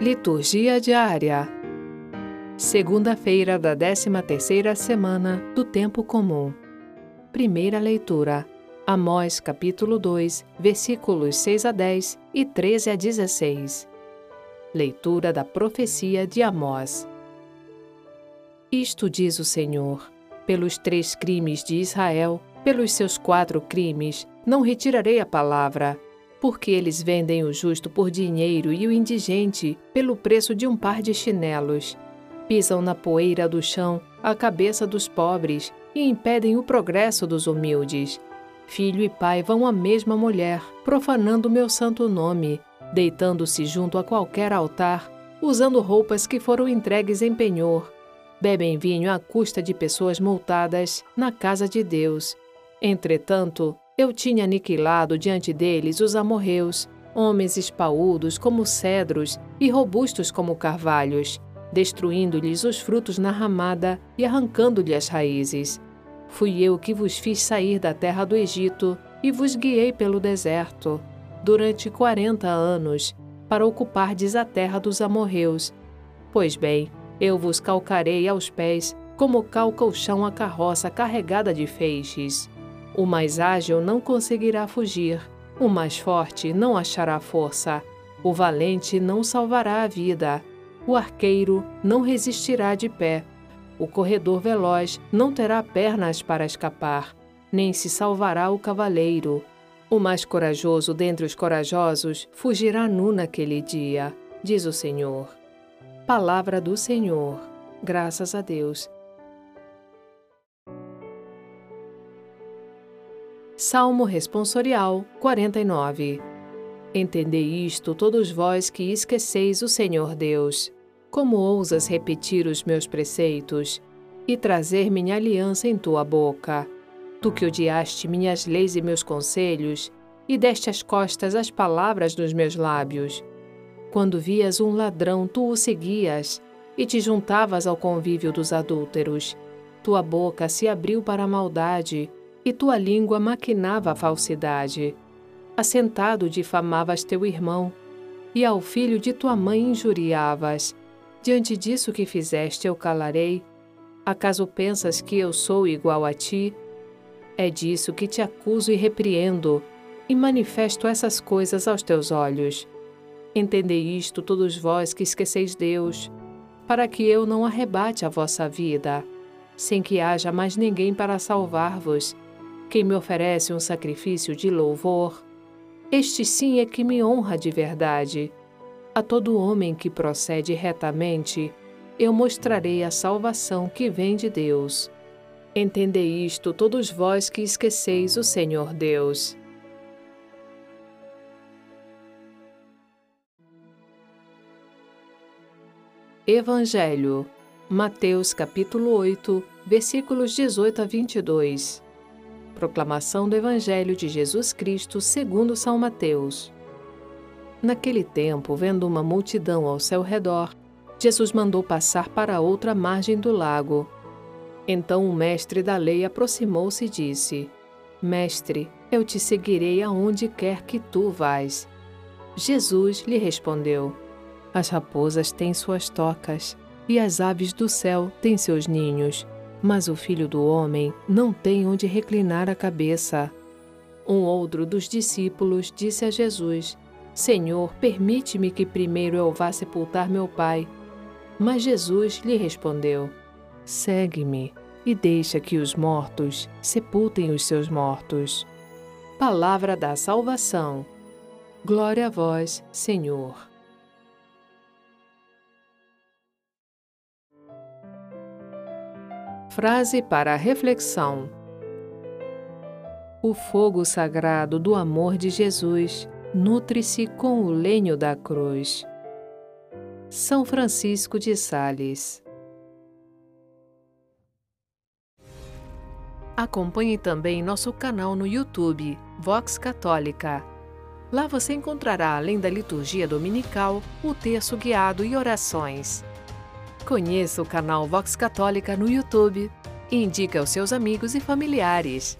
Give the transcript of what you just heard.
Liturgia diária. Segunda-feira da 13ª semana do tempo comum. Primeira leitura. Amós capítulo 2, versículos 6 a 10 e 13 a 16. Leitura da profecia de Amós. Isto diz o Senhor: pelos três crimes de Israel, pelos seus quatro crimes, não retirarei a palavra, porque eles vendem o justo por dinheiro e o indigente pelo preço de um par de chinelos. Pisam na poeira do chão a cabeça dos pobres e impedem o progresso dos humildes. Filho e pai vão à mesma mulher, profanando meu santo nome, deitando-se junto a qualquer altar, usando roupas que foram entregues em penhor. Bebem vinho à custa de pessoas multadas na casa de Deus. Entretanto, eu tinha aniquilado diante deles os amorreus, homens espaúdos como cedros e robustos como carvalhos, destruindo-lhes os frutos na ramada e arrancando-lhe as raízes. Fui eu que vos fiz sair da terra do Egito e vos guiei pelo deserto, durante quarenta anos, para ocupardes a terra dos amorreus. Pois bem, eu vos calcarei aos pés, como calca o chão a carroça carregada de feixes. O mais ágil não conseguirá fugir, o mais forte não achará força, o valente não salvará a vida, o arqueiro não resistirá de pé, o corredor veloz não terá pernas para escapar, nem se salvará o cavaleiro. O mais corajoso dentre os corajosos fugirá nu naquele dia, diz o Senhor. Palavra do Senhor. Graças a Deus. Salmo Responsorial 49 Entendei isto, todos vós que esqueceis o Senhor Deus. Como ousas repetir os meus preceitos e trazer minha aliança em tua boca? Tu que odiaste minhas leis e meus conselhos, e deste as costas às palavras dos meus lábios. Quando vias um ladrão, tu o seguias, e te juntavas ao convívio dos adúlteros. Tua boca se abriu para a maldade, e tua língua maquinava a falsidade. Assentado difamavas teu irmão, e ao filho de tua mãe injuriavas. Diante disso que fizeste, eu calarei. Acaso pensas que eu sou igual a ti? É disso que te acuso e repreendo, e manifesto essas coisas aos teus olhos. Entendei isto, todos vós que esqueceis Deus, para que eu não arrebate a vossa vida, sem que haja mais ninguém para salvar-vos quem me oferece um sacrifício de louvor, este sim é que me honra de verdade. A todo homem que procede retamente, eu mostrarei a salvação que vem de Deus. Entendei isto, todos vós que esqueceis o Senhor Deus. Evangelho, Mateus capítulo 8, versículos 18 a 22. Proclamação do Evangelho de Jesus Cristo segundo São Mateus. Naquele tempo, vendo uma multidão ao seu redor, Jesus mandou passar para outra margem do lago. Então o mestre da lei aproximou-se e disse: Mestre, eu te seguirei aonde quer que tu vás. Jesus lhe respondeu: As raposas têm suas tocas e as aves do céu têm seus ninhos mas o filho do homem não tem onde reclinar a cabeça. Um outro dos discípulos disse a Jesus: Senhor, permite-me que primeiro eu vá sepultar meu pai. Mas Jesus lhe respondeu: Segue-me e deixa que os mortos sepultem os seus mortos. Palavra da salvação. Glória a vós, Senhor. Frase para reflexão: O fogo sagrado do amor de Jesus nutre-se com o lenho da cruz. São Francisco de Sales. Acompanhe também nosso canal no YouTube, Vox Católica. Lá você encontrará, além da liturgia dominical, o terço guiado e orações. Conheça o canal Vox Católica no YouTube e indique aos seus amigos e familiares.